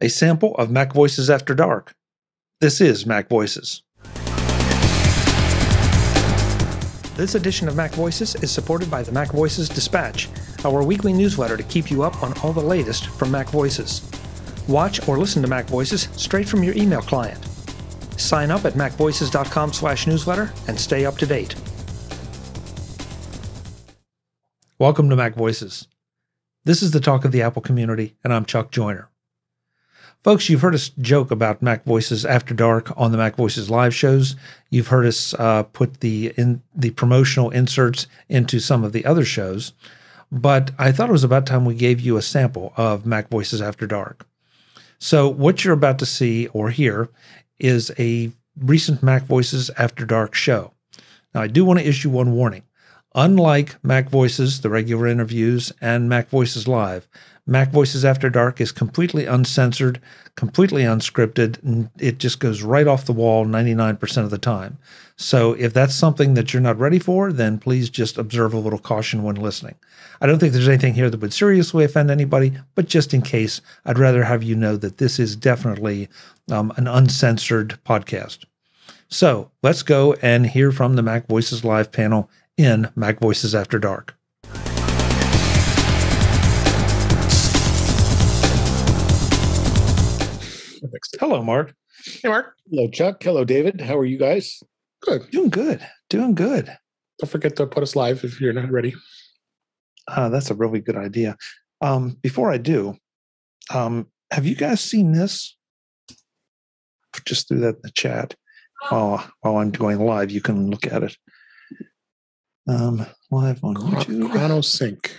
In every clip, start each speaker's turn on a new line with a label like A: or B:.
A: a sample of Mac Voices After Dark. This is Mac Voices. This edition of Mac Voices is supported by the Mac Voices Dispatch, our weekly newsletter to keep you up on all the latest from Mac Voices. Watch or listen to Mac Voices straight from your email client. Sign up at macvoices.com slash newsletter and stay up to date. Welcome to Mac Voices. This is the talk of the Apple community, and I'm Chuck Joiner. Folks, you've heard us joke about Mac Voices After Dark on the Mac Voices live shows. You've heard us uh, put the in the promotional inserts into some of the other shows, but I thought it was about time we gave you a sample of Mac Voices After Dark. So, what you're about to see or hear is a recent Mac Voices After Dark show. Now, I do want to issue one warning. Unlike Mac Voices, the regular interviews, and Mac Voices Live, Mac Voices After Dark is completely uncensored, completely unscripted, and it just goes right off the wall 99% of the time. So if that's something that you're not ready for, then please just observe a little caution when listening. I don't think there's anything here that would seriously offend anybody, but just in case, I'd rather have you know that this is definitely um, an uncensored podcast. So let's go and hear from the Mac Voices Live panel in Mac Voices After Dark. Hello, Mark.
B: Hey, Mark.
C: Hello, Chuck. Hello, David. How are you guys?
B: Good.
A: Doing good. Doing good.
B: Don't forget to put us live if you're not ready.
A: Uh, that's a really good idea. Um, before I do, um, have you guys seen this? Just threw that in the chat. Oh, while I'm going live, you can look at it. Um, live on YouTube.
B: ChronoSync.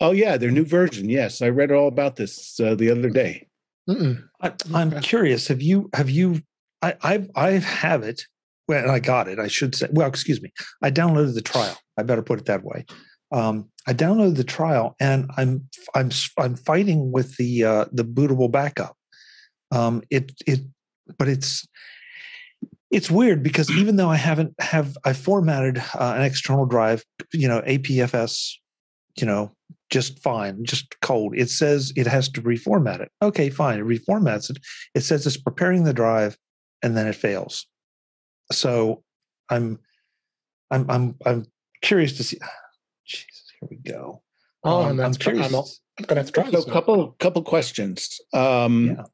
C: Oh, yeah, their new version. Yes, I read all about this uh, the other day.
B: Mm-mm.
A: I, I'm curious. Have you? Have you? I I've I have it. Well, I got it. I should say. Well, excuse me. I downloaded the trial. I better put it that way. Um, I downloaded the trial, and I'm I'm I'm fighting with the uh, the bootable backup. Um, it it, but it's it's weird because even though I haven't have I formatted uh, an external drive, you know, APFS, you know, just fine, just cold. It says it has to reformat it. Okay, fine. It reformats it. It says it's preparing the drive, and then it fails. So I'm I'm I'm I'm curious to see. Jesus, here we go.
B: Oh,
A: Um,
B: that's
A: I'm curious.
B: I'm, I'm gonna have to try
C: So,
B: this.
C: a couple couple questions. Um,
A: Yeah.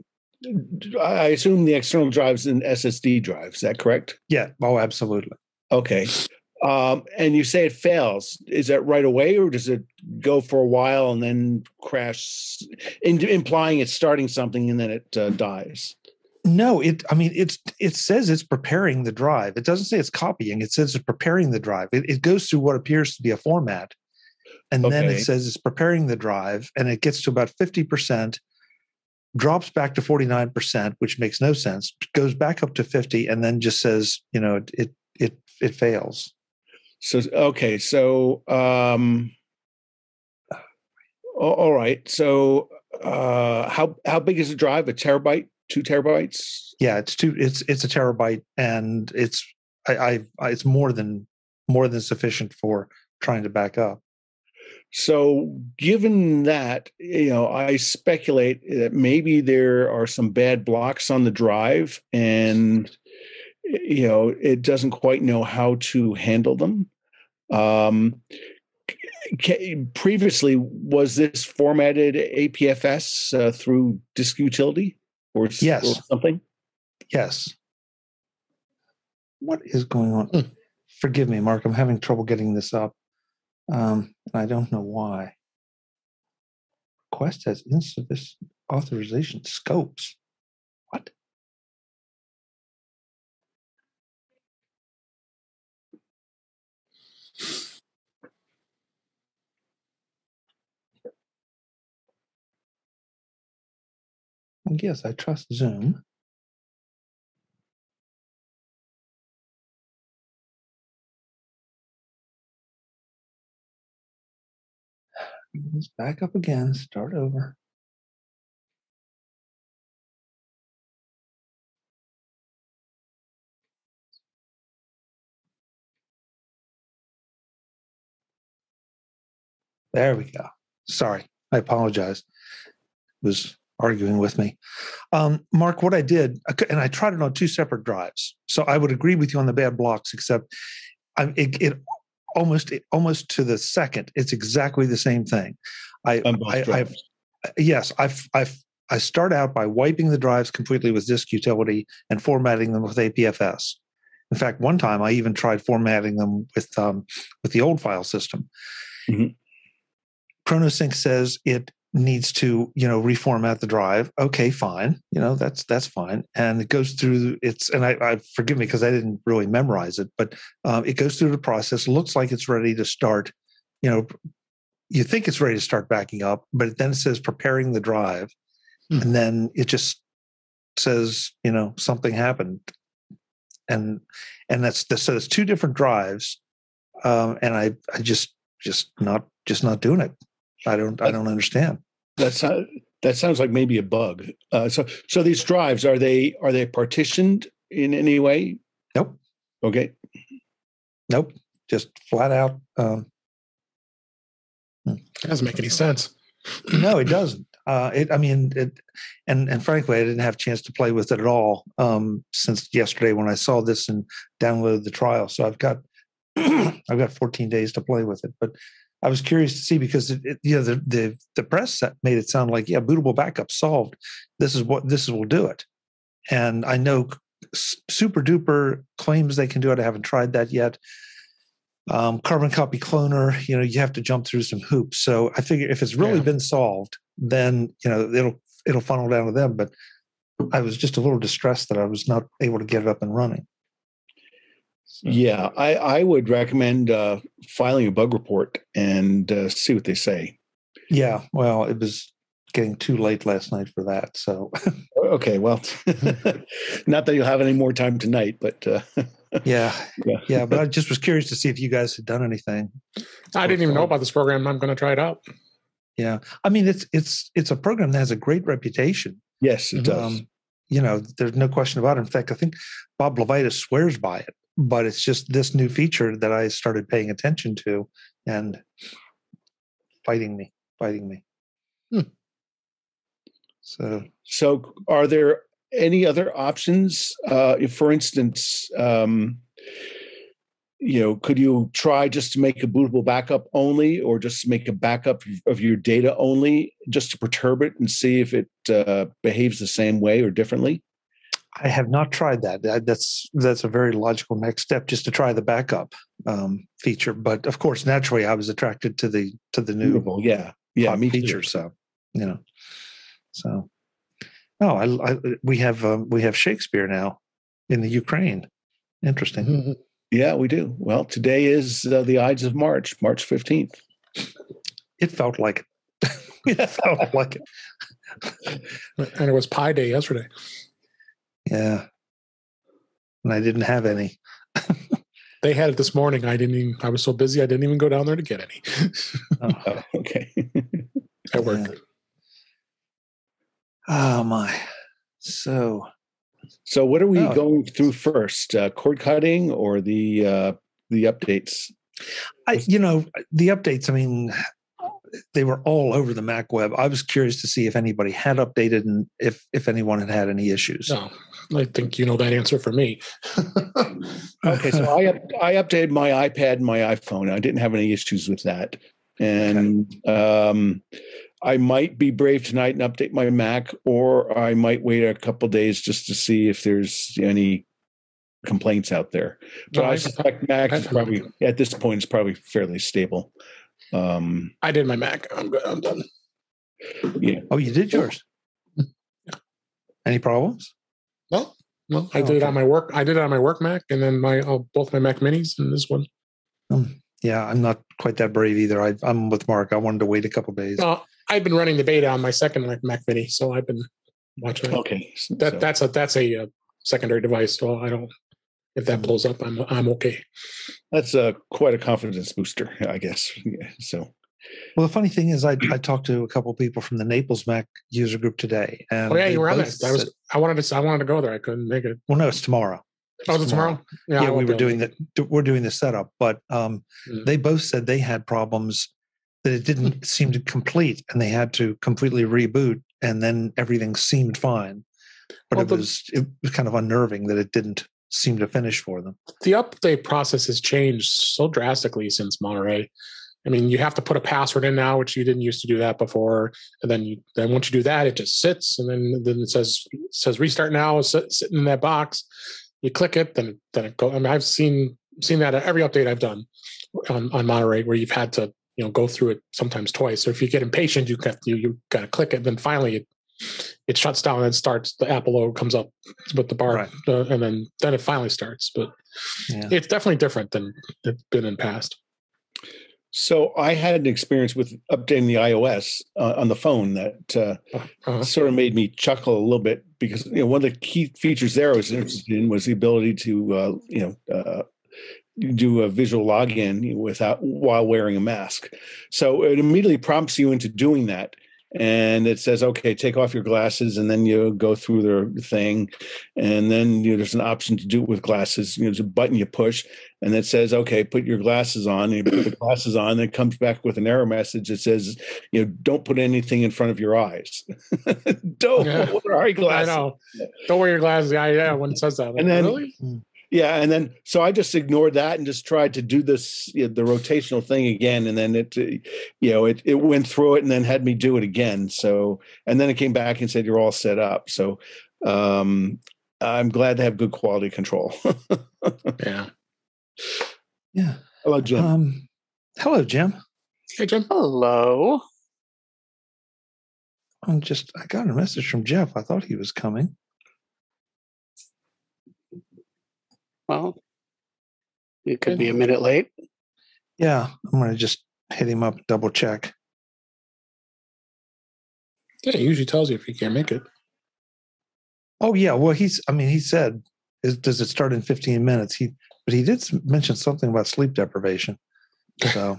C: I assume the external drives in SSD drive. Is that correct?
A: Yeah. Oh, absolutely.
C: Okay. Um, and you say it fails. Is that right away, or does it go for a while and then crash, in, implying it's starting something and then it uh, dies?
A: No, it. I mean, it's. It says it's preparing the drive. It doesn't say it's copying. It says it's preparing the drive. It, it goes through what appears to be a format, and then it says it's preparing the drive, and it gets to about fifty percent, drops back to forty nine percent, which makes no sense. Goes back up to fifty, and then just says, you know, it it it, it fails.
C: So okay, so um, all right. So uh, how how big is the drive? A terabyte, two terabytes?
A: Yeah, it's two. It's it's a terabyte, and it's I, I, I it's more than more than sufficient for trying to back up.
C: So given that, you know, I speculate that maybe there are some bad blocks on the drive, and you know, it doesn't quite know how to handle them. Um, previously, was this formatted APFS uh, through disk utility or, s- or
A: Yes.
C: something?
A: Yes. What is going on? Forgive me, Mark. I'm having trouble getting this up. Um, and I don't know why. Quest has insufficient authorization scopes. What? Well, yes, I trust Zoom. Let's back up again, start over. There we go. Sorry, I apologize. It was arguing with me. Um, Mark, what I did, and I tried it on two separate drives. So I would agree with you on the bad blocks, except I, it, it almost almost to the second, it's exactly the same thing. I, I I've, yes, I've I've I start out by wiping the drives completely with disk utility and formatting them with APFS. In fact, one time I even tried formatting them with um, with the old file system. Mm-hmm. ChronoSync says it needs to you know reformat the drive. Okay fine. You know that's that's fine. And it goes through it's and i, I forgive me because i didn't really memorize it but um, it goes through the process looks like it's ready to start you know you think it's ready to start backing up but then it says preparing the drive. Hmm. and then it just says you know something happened. And and that's so it's two different drives um, and i i just just not just not doing it. I don't I don't understand.
C: That's that sounds like maybe a bug. Uh, so so these drives are they are they partitioned in any way?
A: Nope.
C: Okay.
A: Nope. Just flat out. Um,
B: doesn't make any sense.
A: no, it doesn't. Uh, it, I mean, it, and and frankly, I didn't have a chance to play with it at all um, since yesterday when I saw this and downloaded the trial. So I've got I've got 14 days to play with it. But I was curious to see because it, it, you know the, the the press made it sound like yeah bootable backup solved. This is what this will do it, and I know Super Duper claims they can do it. I haven't tried that yet. Um, carbon copy cloner, you know, you have to jump through some hoops. So I figure if it's really yeah. been solved, then you know it'll it'll funnel down to them. But I was just a little distressed that I was not able to get it up and running.
C: Yeah, I, I would recommend uh, filing a bug report and uh, see what they say.
A: Yeah, well, it was getting too late last night for that. So,
C: okay, well, not that you'll have any more time tonight, but uh,
A: yeah, yeah, yeah. But I just was curious to see if you guys had done anything.
B: I didn't even know about this program. I'm going to try it out.
A: Yeah, I mean, it's it's it's a program that has a great reputation.
C: Yes, it does. Um,
A: you know, there's no question about it. In fact, I think Bob LeVitus swears by it but it's just this new feature that I started paying attention to and fighting me, fighting me. Hmm. So,
C: so are there any other options? Uh, if, for instance, um, you know, could you try just to make a bootable backup only, or just make a backup of your data only, just to perturb it and see if it uh, behaves the same way or differently?
A: I have not tried that. That's that's a very logical next step, just to try the backup um, feature. But of course, naturally, I was attracted to the to the new
C: Beautiful. yeah yeah
A: me feature. Too. So you know, so no, I, I we have um, we have Shakespeare now in the Ukraine. Interesting. Mm-hmm.
C: Yeah, we do. Well, today is uh, the Ides of March, March fifteenth.
A: It felt like it. it felt like
B: it. And it was Pi Day yesterday.
A: Yeah. And I didn't have any.
B: they had it this morning. I didn't even, I was so busy, I didn't even go down there to get any.
C: oh, okay.
B: At work. Yeah.
A: Oh, my. So.
C: So, what are we oh. going through first? Uh, cord cutting or the uh, the updates?
A: I, you know, the updates. I mean, they were all over the Mac web. I was curious to see if anybody had updated and if if anyone had had any issues.
B: No, I think you know that answer for me.
C: okay, so I I updated my iPad and my iPhone. I didn't have any issues with that, and okay. um, I might be brave tonight and update my Mac, or I might wait a couple days just to see if there's any complaints out there. But no, I, I suspect Mac is probably at this point is probably fairly stable.
B: Um, I did my Mac. I'm good. I'm done.
C: Yeah.
A: Oh, you did yours. Yeah. Any problems?
B: No, no. I oh, did it on my work. I did it on my work Mac, and then my uh, both my Mac Minis and this one.
A: Um, yeah, I'm not quite that brave either. I, am with Mark. I wanted to wait a couple days.
B: Uh, I've been running the beta on my second Mac Mini, so I've been watching. It.
C: Okay,
B: that so. that's a that's a uh, secondary device. So I don't if that blows up, I'm I'm okay.
C: That's a quite a confidence booster, I guess. Yeah, so.
A: Well, the funny thing is, I I talked to a couple of people from the Naples Mac user group today, and
B: oh yeah, you were on that. I was I wanted to I wanted to go there. I couldn't make it.
A: Well, no, it's tomorrow.
B: It's oh, it's tomorrow.
A: tomorrow? Yeah, yeah we were doing the we're doing the setup, but um, mm-hmm. they both said they had problems that it didn't seem to complete, and they had to completely reboot and then everything seemed fine. But well, it was it was kind of unnerving that it didn't seem to finish for them.
B: The update process has changed so drastically since Monterey. I mean, you have to put a password in now, which you didn't used to do that before. And then you then once you do that, it just sits, and then then it says it says restart now, sitting in that box. You click it, then then it go. I mean, I've seen seen that at every update I've done on on Monterey, where you've had to you know go through it sometimes twice. So if you get impatient, you got you you got to click it. Then finally, it it shuts down and starts. The Apple logo comes up with the bar, right. uh, and then then it finally starts. But yeah. it's definitely different than it's been in past.
C: So I had an experience with updating the iOS uh, on the phone that uh, uh-huh. sort of made me chuckle a little bit because you know one of the key features there I was interested in was the ability to uh, you know uh, do a visual login without while wearing a mask. So it immediately prompts you into doing that and it says, okay, take off your glasses, and then you go through the thing, and then you know, there's an option to do it with glasses. You know, there's a button you push, and it says, okay, put your glasses on. And you put the glasses on, and it comes back with an error message that says, you know, don't put anything in front of your eyes. don't
B: yeah. wear eyeglasses. I know. Don't wear your glasses. Yeah, yeah. When it says that,
C: like, and then. Really? Hmm. Yeah, and then so I just ignored that and just tried to do this you know, the rotational thing again, and then it you know it it went through it and then had me do it again. So and then it came back and said you're all set up. So um, I'm glad to have good quality control.
B: yeah,
A: yeah.
C: Hello, Jim.
A: Um, hello, Jim.
B: Hey, Jim.
D: Hello.
A: I'm just I got a message from Jeff. I thought he was coming.
D: Well, it could be a minute late.
A: Yeah, I'm going to just hit him up, double check.
B: Yeah, he usually tells you if he can't make it.
A: Oh yeah, well he's. I mean, he said, is, "Does it start in 15 minutes?" He, but he did mention something about sleep deprivation. So,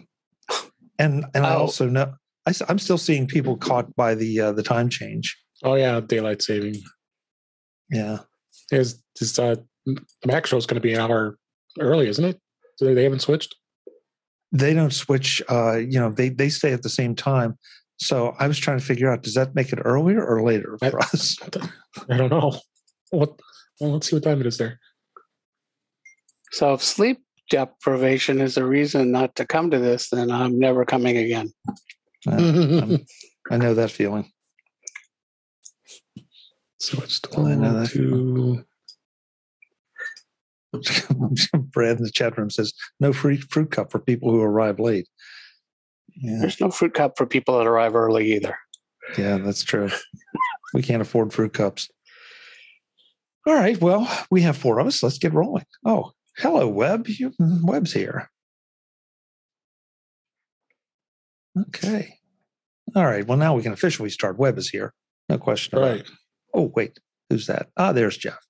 A: and and oh. I also know I, am still seeing people caught by the uh, the time change.
B: Oh yeah, daylight saving.
A: Yeah,
B: is is uh, the Mac show is going to be an hour early, isn't it? So they haven't switched.
A: They don't switch. Uh, you know, they they stay at the same time. So I was trying to figure out: does that make it earlier or later for I, us?
B: I don't know. What? Well, let's see what time it is there.
D: So if sleep deprivation is a reason not to come to this, then I'm never coming again.
A: Uh, I know that feeling.
B: So it's 12 I know that to
A: Brad in the chat room says no free fruit cup for people who arrive late.
D: Yeah. There's no fruit cup for people that arrive early either.
A: Yeah, that's true. we can't afford fruit cups. All right. Well, we have four of us. Let's get rolling. Oh, hello, Webb. You, Webb's here. Okay. All right. Well, now we can officially start. Webb is here. No question about right. it. Oh, wait. Who's that? Ah, there's Jeff.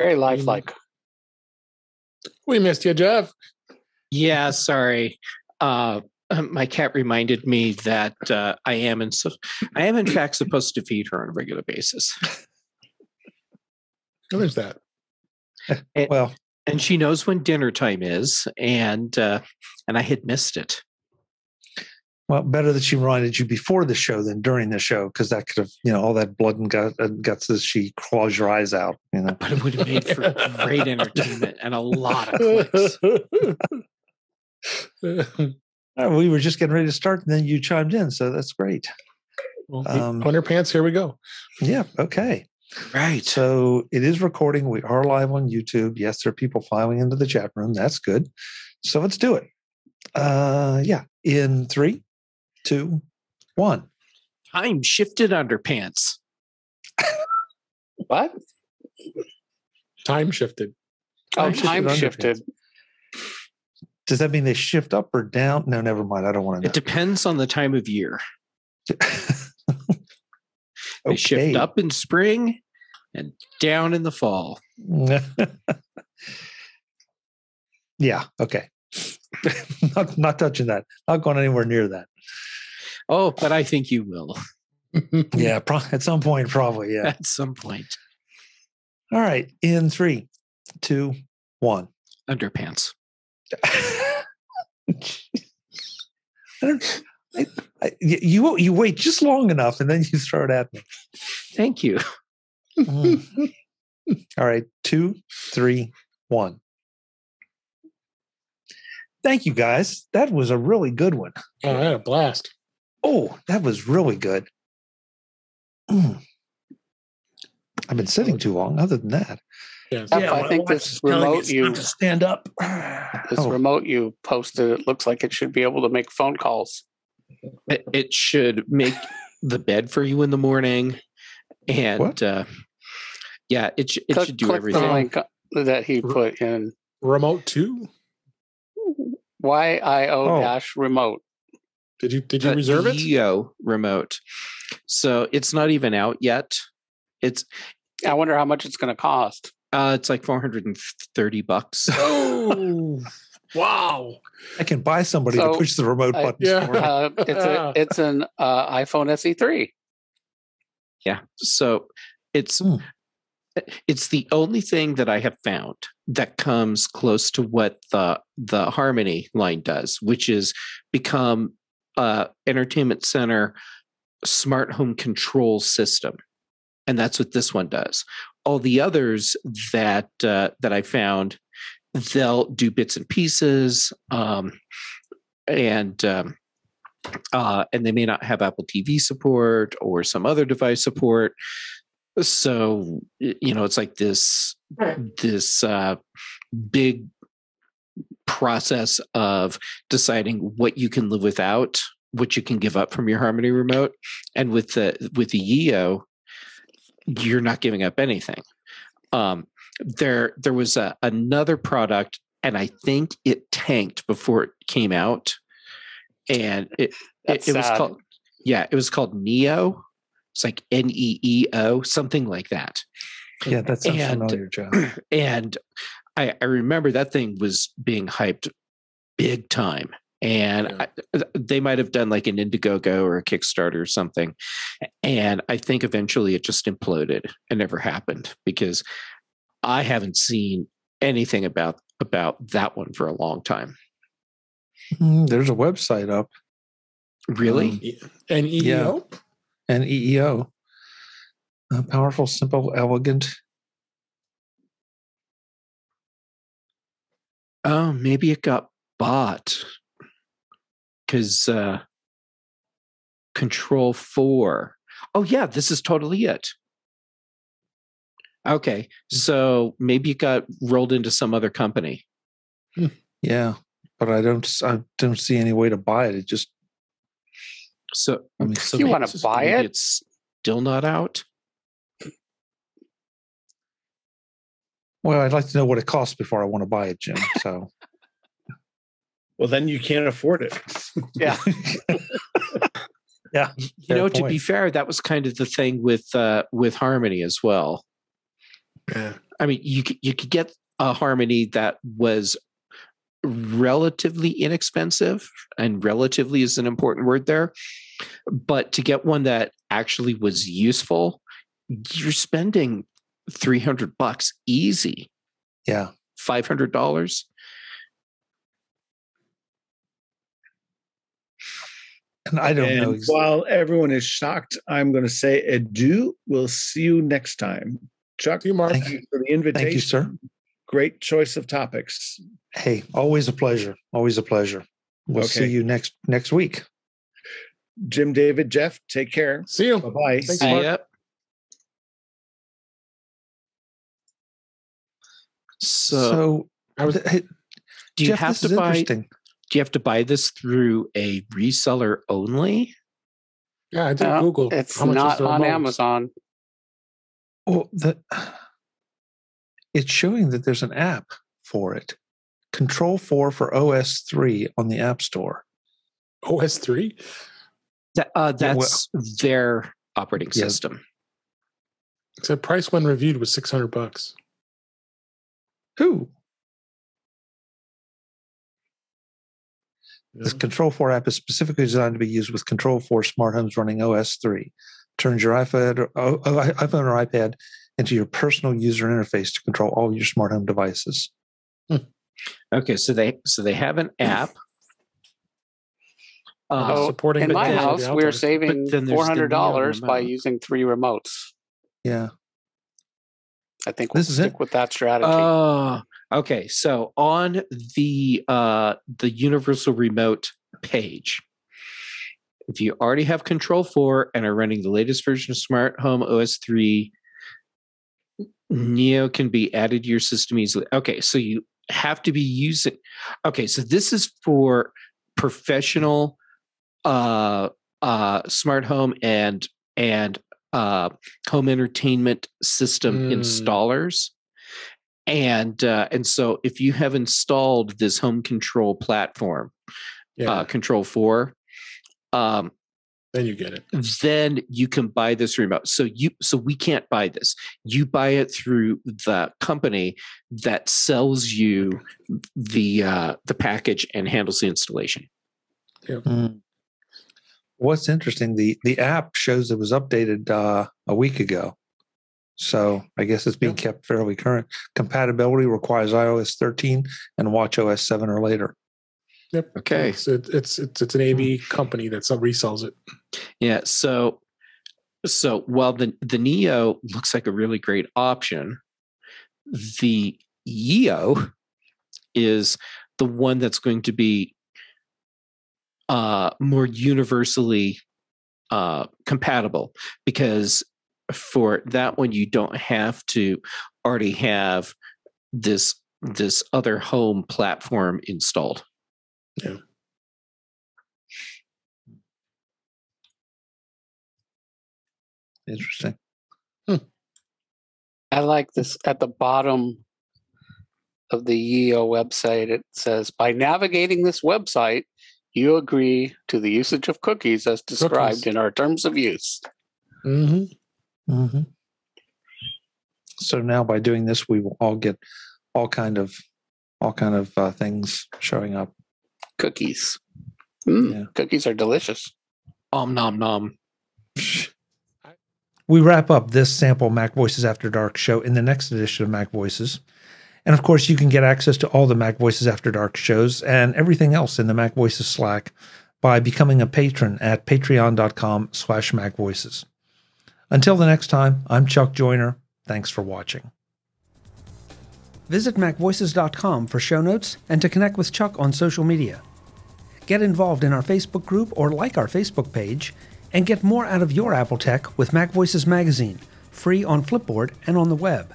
D: Very lifelike.
B: We missed you, Jeff.
E: Yeah, sorry. Uh, my cat reminded me that uh, I am in so, I am in fact supposed to feed her on a regular basis.
B: There's that.
E: And, well, and she knows when dinner time is, and uh, and I had missed it.
A: Well, better that she reminded you before the show than during the show, because that could have, you know, all that blood and gut, and guts that she claws your eyes out. You know,
E: but it would have made for great entertainment and a lot of clicks.
A: we were just getting ready to start, and then you chimed in, so that's great.
B: Well, um, underpants, here we go.
A: Yeah. Okay.
E: Right.
A: So it is recording. We are live on YouTube. Yes, there are people filing into the chat room. That's good. So let's do it. Uh, yeah. In three, two, one.
E: Time shifted underpants.
D: what?
B: Time shifted.
D: Oh, time, time shifted.
A: Does that mean they shift up or down? No, never mind. I don't want to know.
E: It depends on the time of year. okay. They shift up in spring and down in the fall.
A: yeah. Okay. not, not touching that. Not going anywhere near that.
E: Oh, but I think you will.
A: yeah, pro- at some point, probably. Yeah,
E: at some point.
A: All right, in three, two, one.
E: Underpants.
A: I, don't, I, I- y- you you wait just long enough, and then you throw it at me.
E: Thank you.
A: Mm. All right, two, three, one. Thank you, guys. That was a really good one.
B: Oh, I had a blast.
A: Oh, that was really good. Mm. I've been sitting too long. Other than that,
B: Yeah.
D: Yeah, I think this remote you
C: to stand up.
D: this
A: Oh.
D: remote you posted, it looks like it should be able to make phone calls.
E: It, it should make the bed for you in the morning, and
A: What?
E: uh, yeah, it sh- it
D: click
E: should do
D: click
E: everything.
D: the link that he put in
B: Remote two.
D: YIO
A: Oh.
D: dash remote.
B: Did you did you
E: The
B: reserve it?
E: EO remote. So it's not even out yet. It's
D: I wonder how much it's going to cost.
E: uh it's like 430 bucks.
B: Oh, wow.
A: I can buy somebody
D: So,
A: to push the remote
D: I-
A: button.
B: Yeah.
A: for me.
D: Uh, it's a, it's an uh, iPhone SE3.
E: Yeah. So it's
A: Hmm.
E: it's the only thing that I have found that comes close to what the the Harmony line does, which is become a entertainment center smart home control system. And that's what this one does. All the others that uh, that I found, they'll do bits and pieces, um, and um, uh, and they may not have Apple TV support or some other device support. So you know, it's like this this uh, big process of deciding what you can live without, what you can give up from your Harmony remote, and with the with the EO, you're not giving up anything. Um, there there was a, another product, and I think it tanked before it came out, and it it, it was
D: sad.
E: called yeah, it was called NEEO. It's like N E E O, something like that.
A: yeah, that sounds
E: and-
A: familiar, Joe.
E: And I, I remember that thing was being hyped big time. And
B: Yeah.
E: I, they might have done like an Indiegogo or a Kickstarter or something. And I think eventually it just imploded and never happened because I haven't seen anything about about that one for a long time.
A: Mm, There's a website up,
E: Really?
A: Um,
B: And EEO.
A: and EEO. Uh, powerful, simple, elegant.
E: Oh, maybe it got bought because uh, Control Four. Oh yeah, this is totally it. Okay, so maybe it got rolled into some other company.
A: Yeah, but I don't. I don't see any way to buy it. It just.
E: So,
A: I mean,
E: so
D: You wanna buy it?
E: It's still not out.
A: Well, I'd like to know what it costs before I want to buy it, Jim. So.
C: Well, then you can't afford it.
D: Yeah.
A: yeah.
E: you
A: Fair
E: know, to be fair, that was kind of the thing with uh, with Harmony as well.
B: Yeah.
E: I mean, you could you could get a harmony that was relatively inexpensive, and relatively is an important word there. But to get one that actually was useful, you're spending three hundred bucks easy,
A: Yeah.
E: five hundred dollars.
A: And I don't know.
C: And
A: ex-
C: while everyone is shocked, I'm going to say adieu. We'll see you next time. Chuck,
B: you, Mark.
C: thank you for the invitation.
A: Thank you, sir.
C: Great choice of topics.
A: Hey, always a pleasure. Always a pleasure. We'll see you next next week.
C: Jim, David, Jeff, take care.
B: See you.
C: Bye bye.
E: So,
A: So,
B: I was
A: hey,
E: do you
A: Jeff,
E: have to buy? Do you have to buy this through a reseller only?
B: yeah, I did
D: No,
B: Google.
D: It's
B: how much
D: not
B: the
D: on
B: remote.
D: Amazon.
A: Well, the, it's showing that there's an app for it. Control4 for OS 3 on the App Store.
B: OS three.
E: That uh,
A: Yeah, well-
E: that's their operating system.
B: It said price when reviewed was six hundred bucks.
A: Who?
B: Yeah.
A: This Control4 app is specifically designed to be used with Control4 smart homes running OS 3. Turns your iPad or, iPhone or iPad into your personal user interface to control all your smart home devices.
E: Okay, so they so they have an app, Uh,
D: Oh,
B: supporting
D: In my house, we're saving
E: then there's the
D: four hundred dollars by using three remotes.
A: Yeah.
D: I think we'll
A: This is it?
D: stick with that strategy.
E: Oh, okay. So on the uh the universal remote page, if you already have Control4 and are running the latest version of Smart Home OS 3, NEEO can be added to your system easily. Okay, so you have to be using Okay, so this is for professional uh uh smart home and and uh home entertainment system
B: Mm.
E: installers. And uh, and so if you have installed this home control platform
B: yeah,
E: uh, Control4 um,
B: then you get it.
E: then you can buy this remote. So you so we can't buy this. You buy it through the company that sells you the uh, the package and handles the installation.
A: Mm. What's interesting, the the app shows it was updated uh, a week ago. So I guess it's being
B: Yep.
A: kept fairly current. Compatibility requires iOS 13 and WatchOS 7 or later.
B: Yep.
E: Okay.
B: It's it, it's it's it's an AV company that resells it.
E: Yeah. So, so while the the NEEO looks like a really great option, the EO is the one that's going to be uh, more universally uh, compatible because for that one you don't have to already have this this other home platform installed. Yeah.
A: Interesting.
D: I like this at the bottom of the EO website. It says, by navigating this website, you agree to the usage of cookies as described
B: Cookies.
D: in our terms of use.
B: Mm-hmm.
A: hmm So now by doing this, we will all get all kind of all kind of uh, things showing up.
D: Cookies. Mm,
A: Yeah.
D: Cookies are delicious.
E: Om nom nom.
A: We wrap up this sample Mac Voices After Dark show in the next edition of Mac Voices. And of course, you can get access to all the Mac Voices After Dark shows and everything else in the Mac Voices Slack by becoming a patron at patreon.com slash Mac Voices. Until the next time, I'm Chuck Joiner. Thanks for watching. Visit MacVoices.com for show notes and to connect with Chuck on social media. Get involved in our Facebook group or like our Facebook page, and get more out of your Apple tech with Mac Voices Magazine, free on Flipboard and on the web.